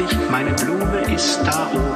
1980, meine Blume ist da oben.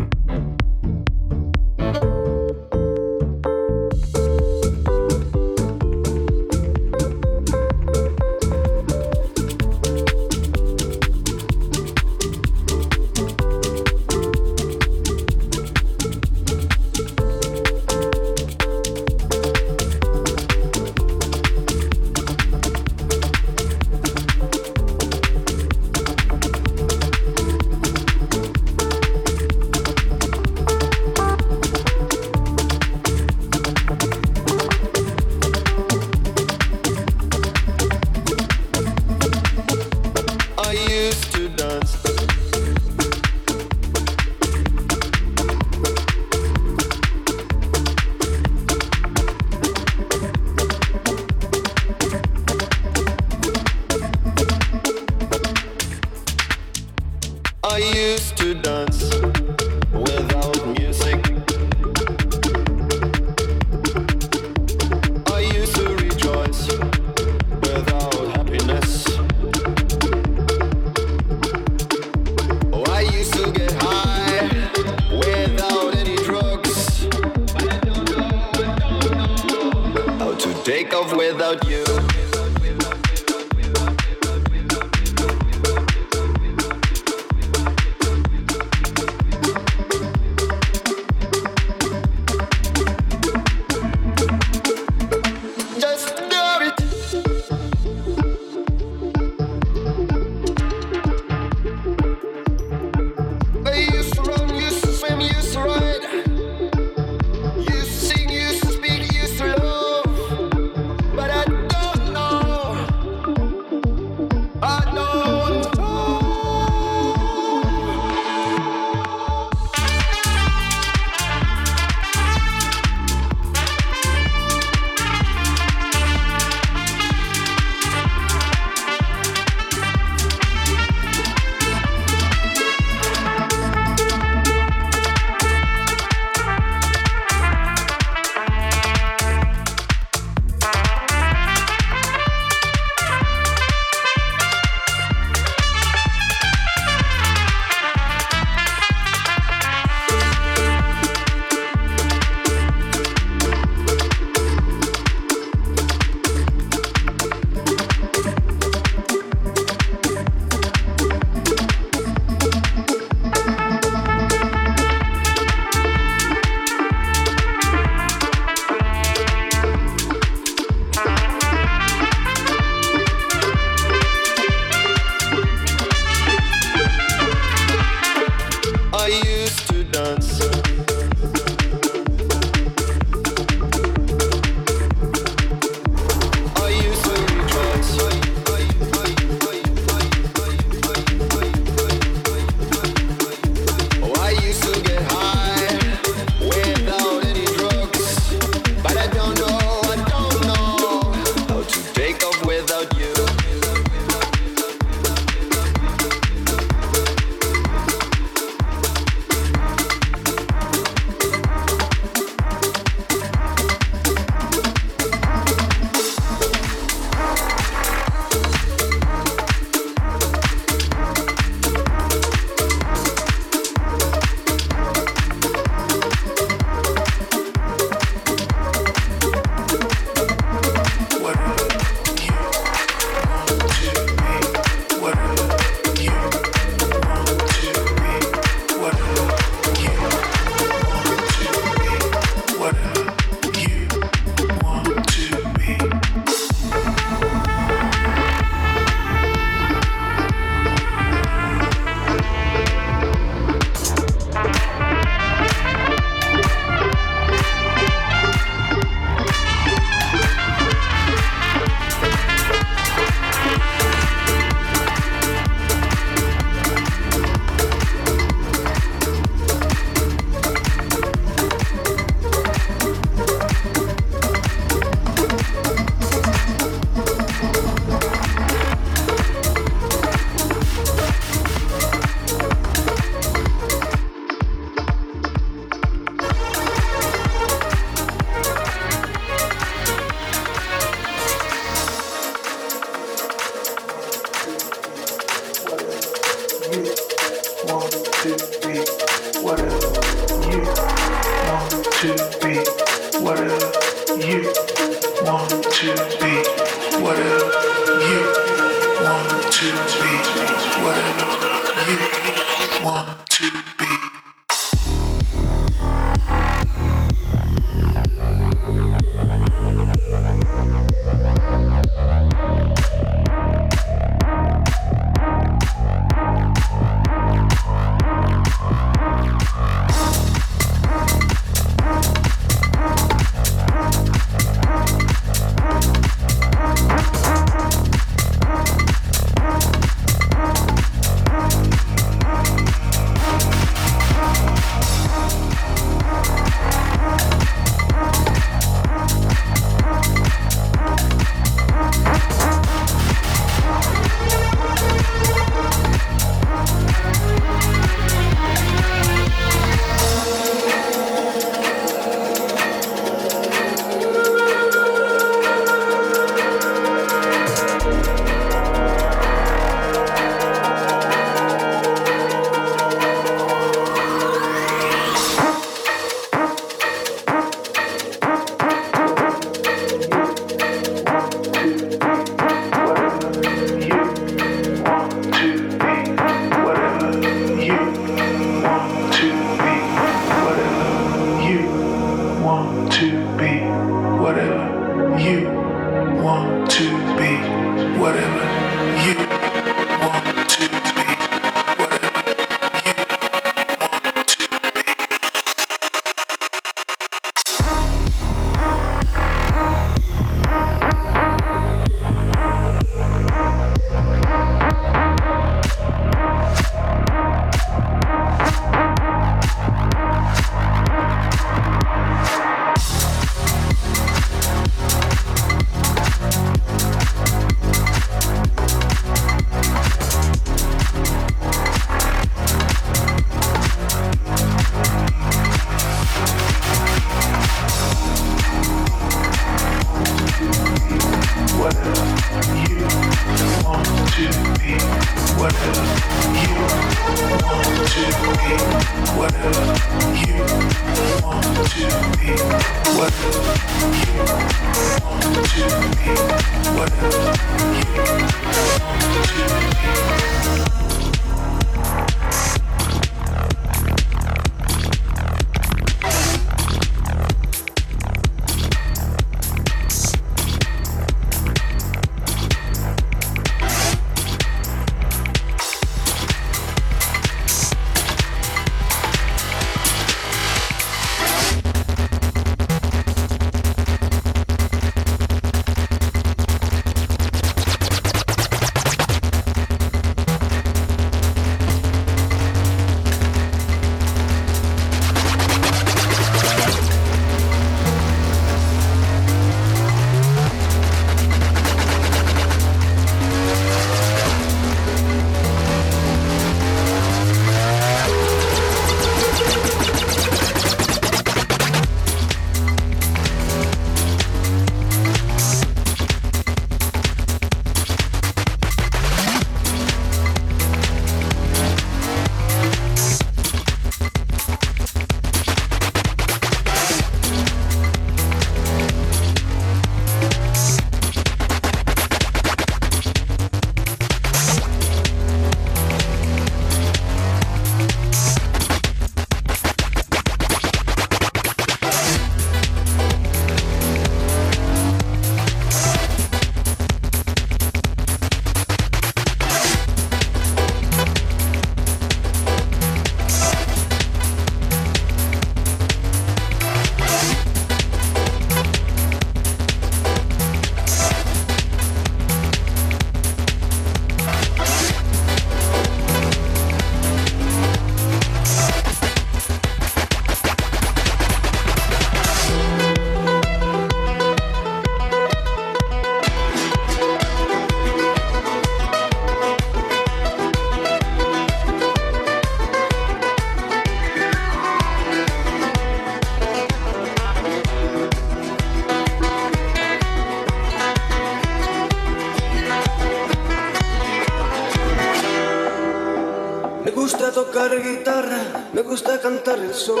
Me gusta cantar el sol.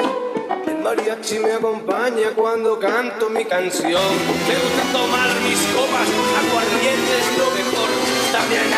El mariachi me acompaña cuando canto mi canción. Me gusta tomar mis copas, aguardientes lo mejor. También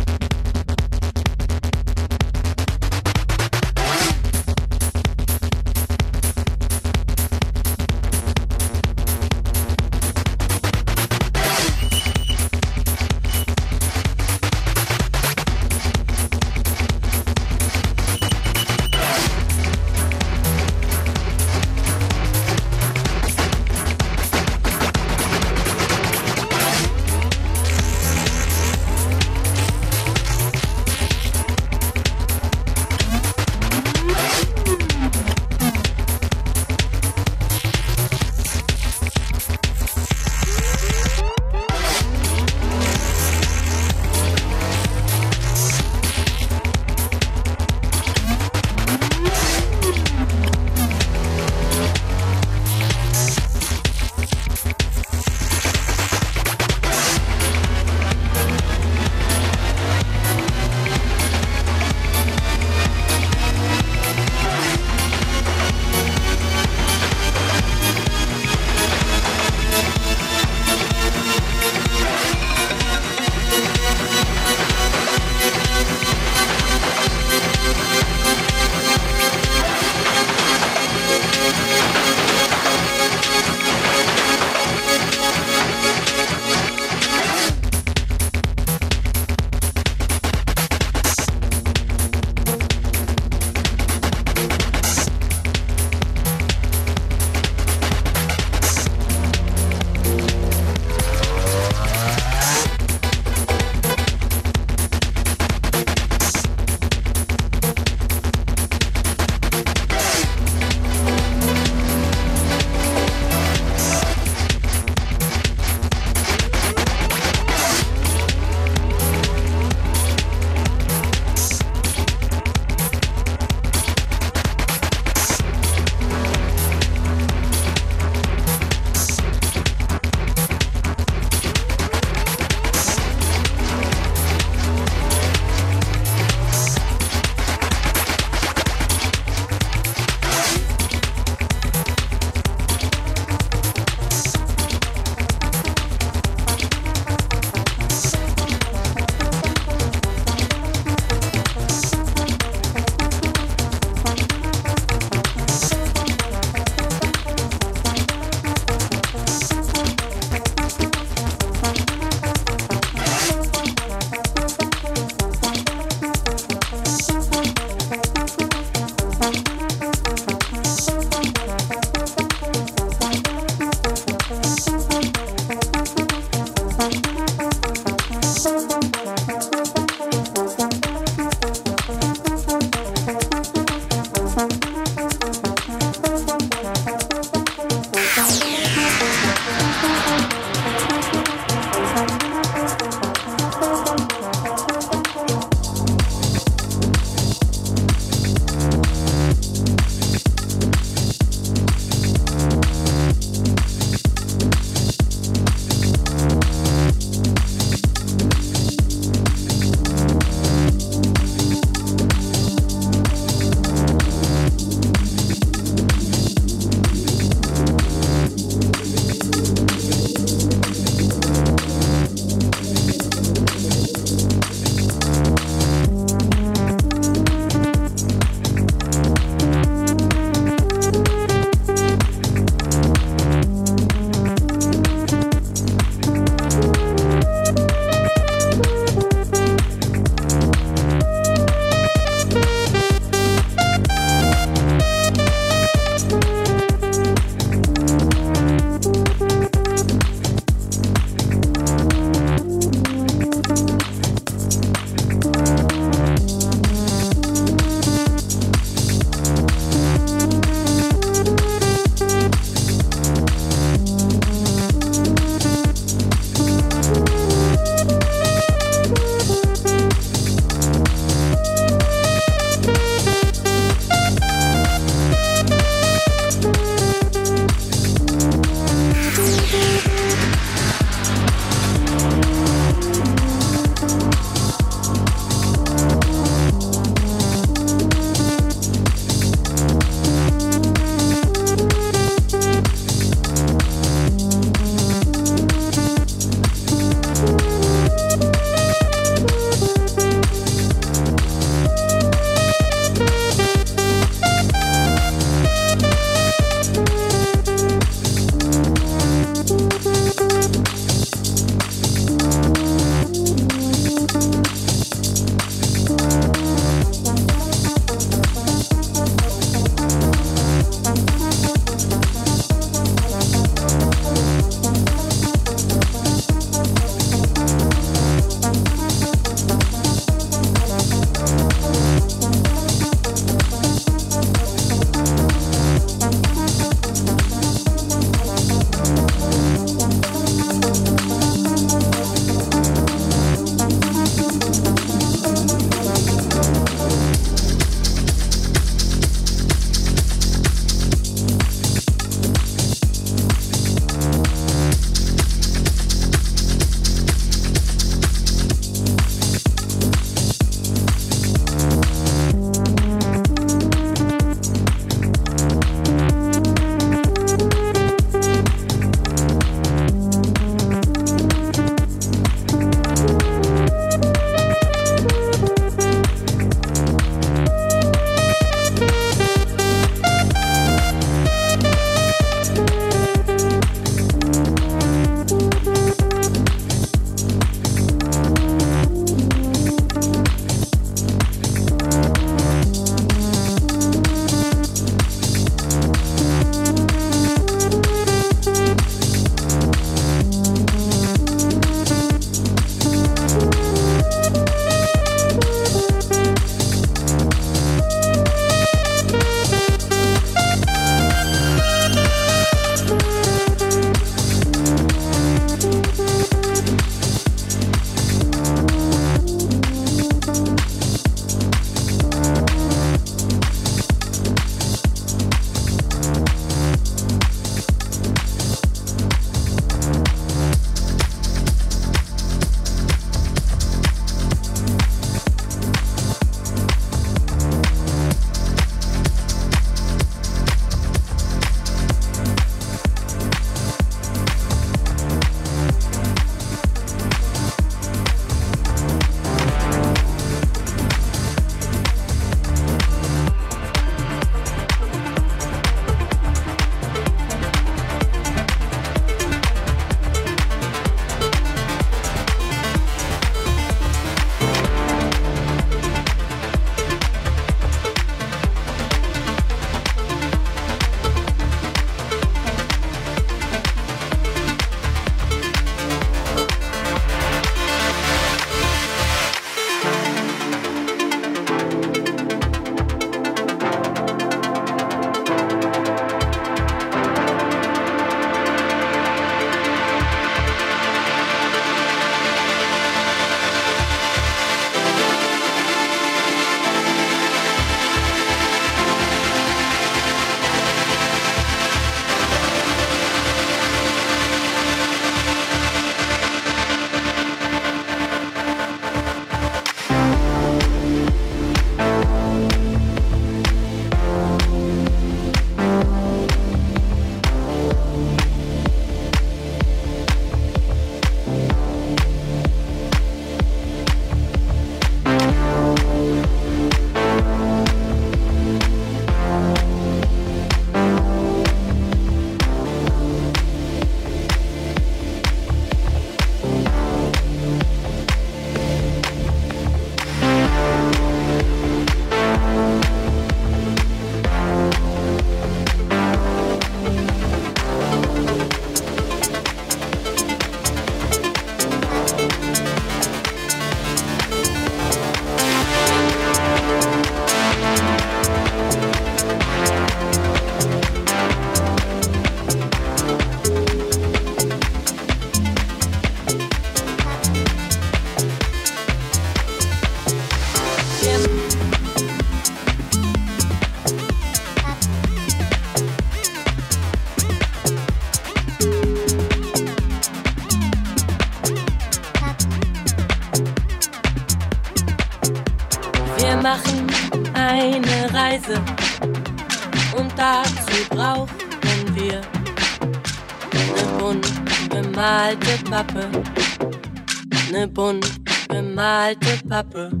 rapper.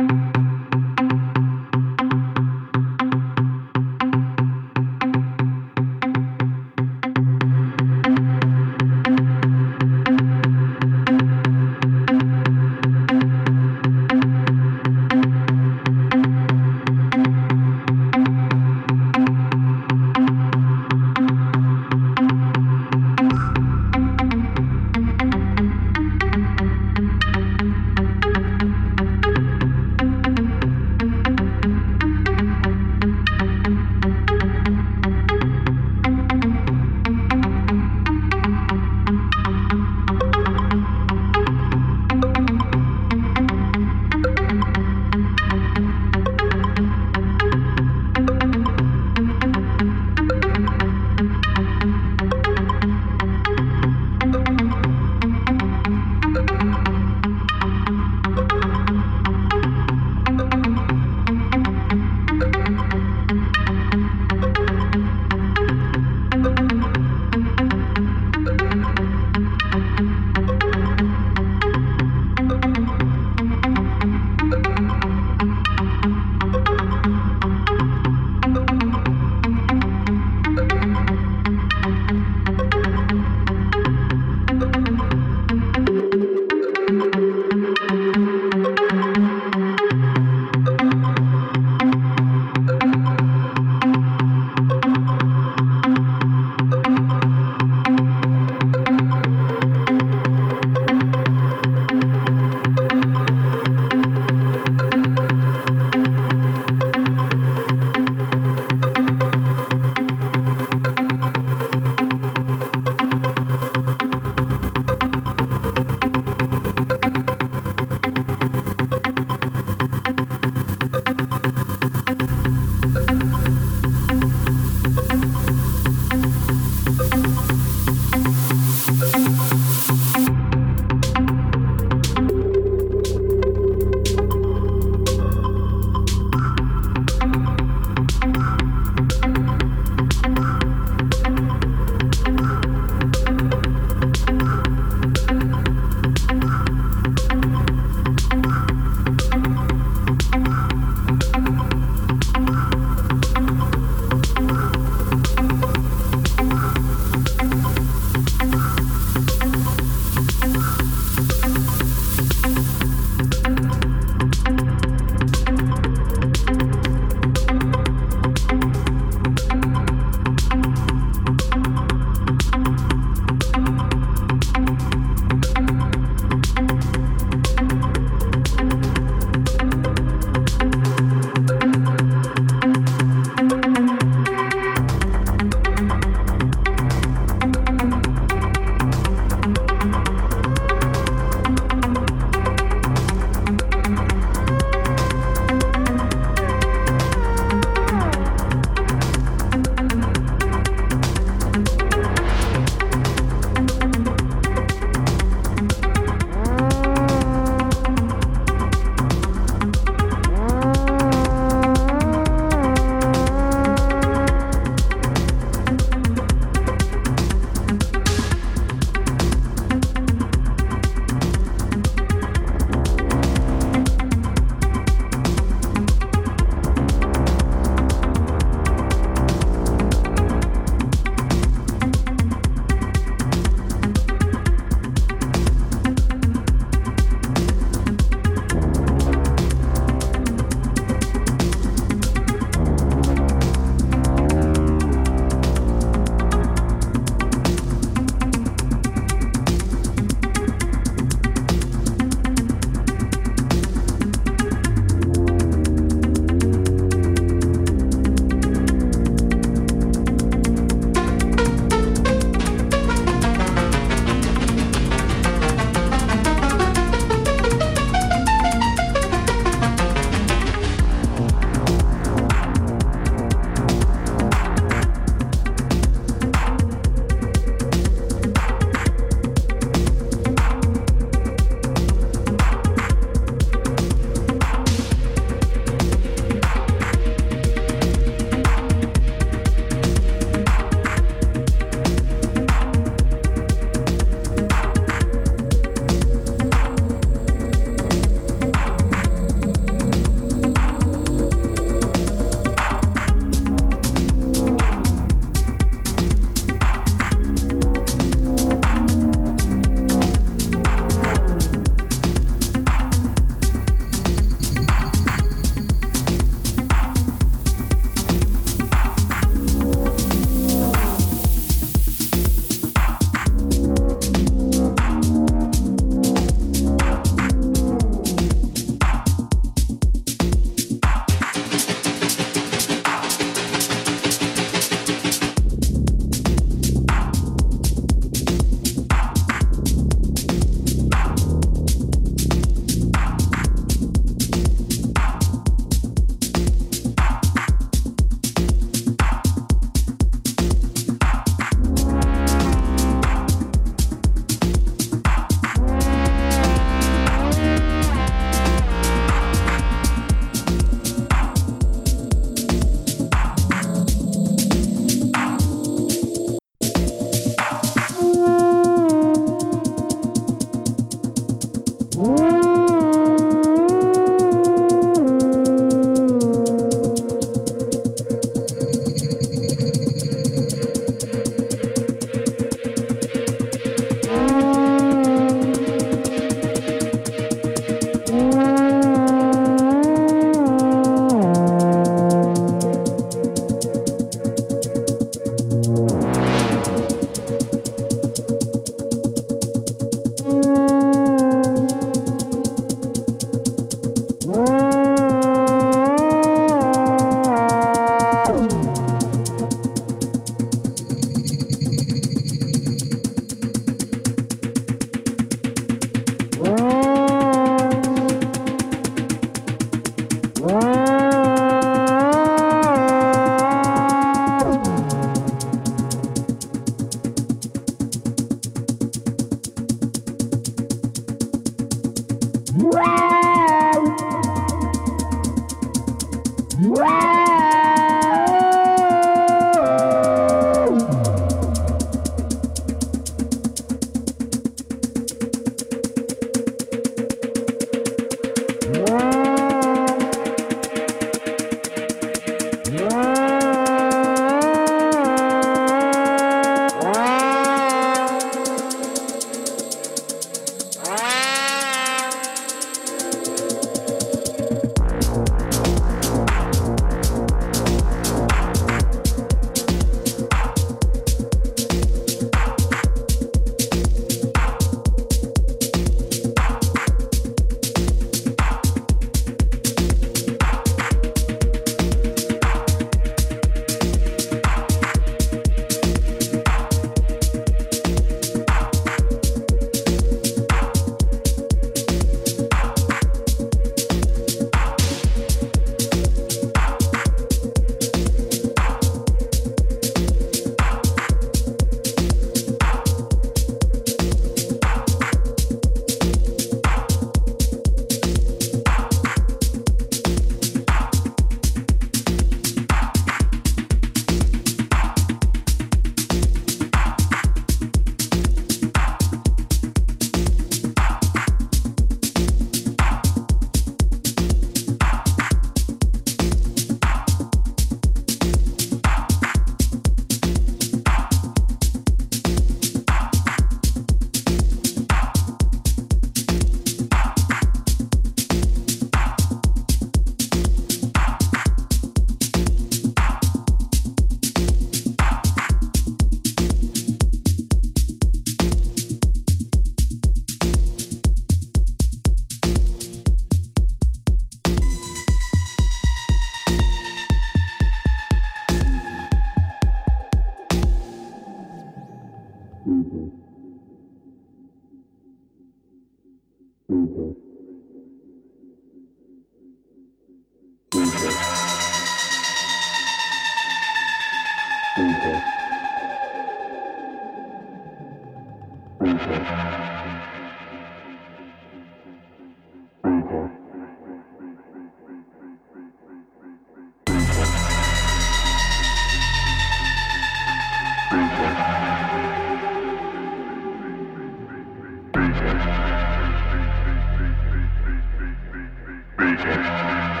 speaking.